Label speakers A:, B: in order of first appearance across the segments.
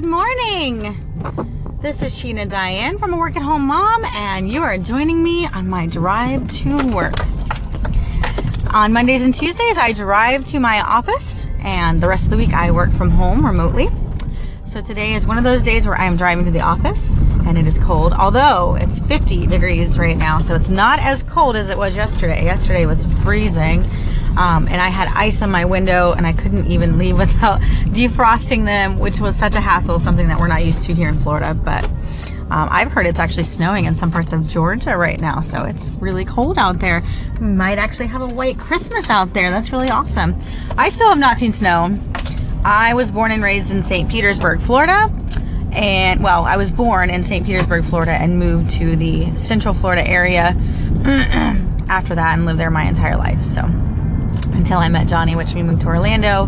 A: Good morning. This is Sheena Diane from a Work at Home Mom, and you are joining me on my drive to work. On Mondays and Tuesdays, I drive to my office, and the rest of the week, I work from home remotely. So today is one of those days where I am driving to the office, and it is cold, although it's 50 degrees right now, so it's not as cold as it was yesterday. Yesterday was freezing. Um, and I had ice on my window and I couldn't even leave without defrosting them, which was such a hassle, something that we're not used to here in Florida. But um, I've heard it's actually snowing in some parts of Georgia right now, so it's really cold out there. We might actually have a white Christmas out there. That's really awesome. I still have not seen snow. I was born and raised in St. Petersburg, Florida. And well, I was born in St. Petersburg, Florida, and moved to the Central Florida area after that and lived there my entire life. So until I met Johnny, which we moved to Orlando,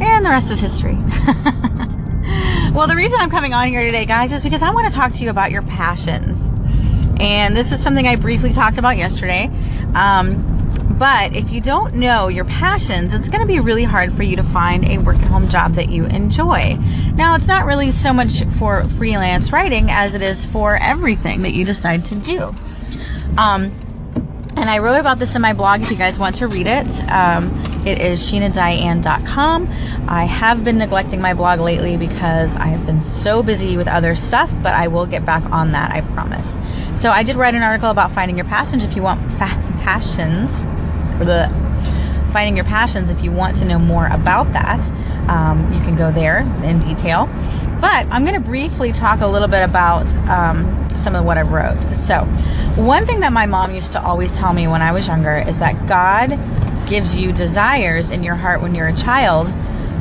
A: and the rest is history. well, the reason I'm coming on here today, guys, is because I want to talk to you about your passions. And this is something I briefly talked about yesterday. Um, but if you don't know your passions, it's going to be really hard for you to find a work at home job that you enjoy. Now, it's not really so much for freelance writing as it is for everything that you decide to do. Um, I wrote about this in my blog if you guys want to read it. Um, it is sheenadiane.com. I have been neglecting my blog lately because I have been so busy with other stuff, but I will get back on that, I promise. So I did write an article about finding your passions if you want fa- passions, the finding your passions if you want to know more about that. Um, you can go there in detail. But I'm going to briefly talk a little bit about um, some of what I wrote. So, one thing that my mom used to always tell me when I was younger is that God gives you desires in your heart when you're a child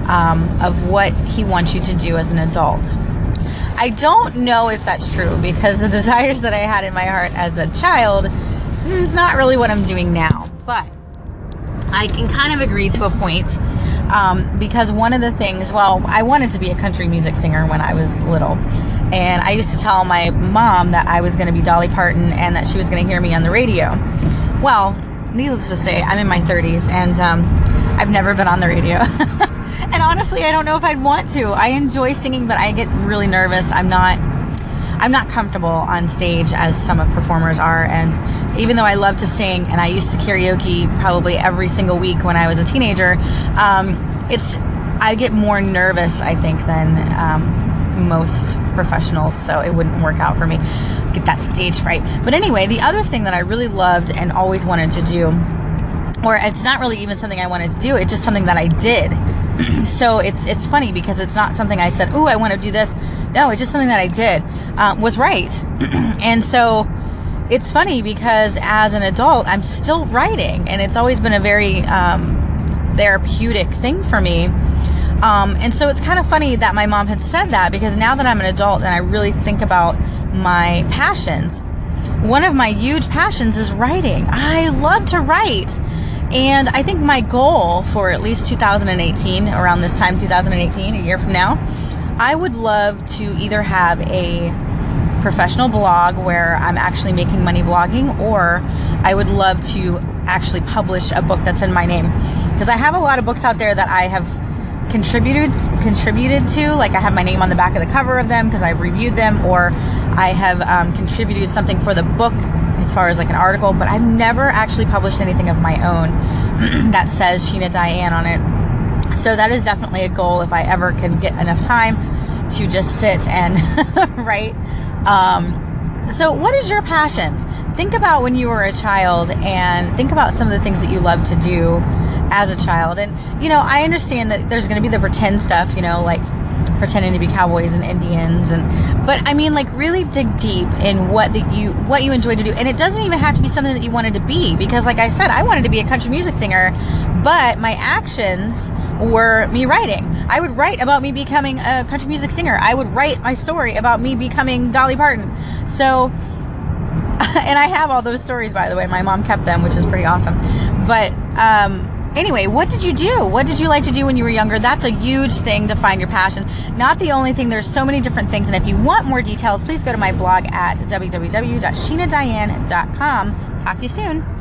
A: um, of what He wants you to do as an adult. I don't know if that's true because the desires that I had in my heart as a child is not really what I'm doing now. But I can kind of agree to a point um, because one of the things, well, I wanted to be a country music singer when I was little. And I used to tell my mom that I was going to be Dolly Parton and that she was going to hear me on the radio. Well, needless to say, I'm in my 30s and um, I've never been on the radio. and honestly, I don't know if I'd want to. I enjoy singing, but I get really nervous. I'm not. I'm not comfortable on stage as some of performers are, and even though I love to sing and I used to karaoke probably every single week when I was a teenager, um, it's I get more nervous I think than um, most professionals, so it wouldn't work out for me. Get that stage fright. But anyway, the other thing that I really loved and always wanted to do, or it's not really even something I wanted to do, it's just something that I did. so it's it's funny because it's not something I said, "Ooh, I want to do this." No, it's just something that I did. Uh, was write, and so it's funny because as an adult, I'm still writing, and it's always been a very um, therapeutic thing for me um, and so it's kind of funny that my mom had said that because now that I'm an adult and I really think about my passions, one of my huge passions is writing. I love to write. And I think my goal for at least 2018, around this time, 2018, a year from now, I would love to either have a professional blog where I'm actually making money blogging, or I would love to actually publish a book that's in my name. Because I have a lot of books out there that I have contributed contributed to like i have my name on the back of the cover of them because i've reviewed them or i have um, contributed something for the book as far as like an article but i've never actually published anything of my own that says sheena diane on it. So that is definitely a goal if i ever can get enough time to just sit and write. Um, so what is your passions? Think about when you were a child and think about some of the things that you love to do as a child. And, you know, I understand that there's going to be the pretend stuff, you know, like pretending to be cowboys and Indians and but I mean like really dig deep in what that you what you enjoy to do and it doesn't even have to be something that you wanted to be because like I said I wanted to be a country music singer but my actions were me writing. I would write about me becoming a country music singer. I would write my story about me becoming Dolly Parton. So and I have all those stories by the way. My mom kept them, which is pretty awesome. But um Anyway, what did you do? What did you like to do when you were younger? That's a huge thing to find your passion. Not the only thing, there's so many different things. And if you want more details, please go to my blog at www.sheenadiane.com. Talk to you soon.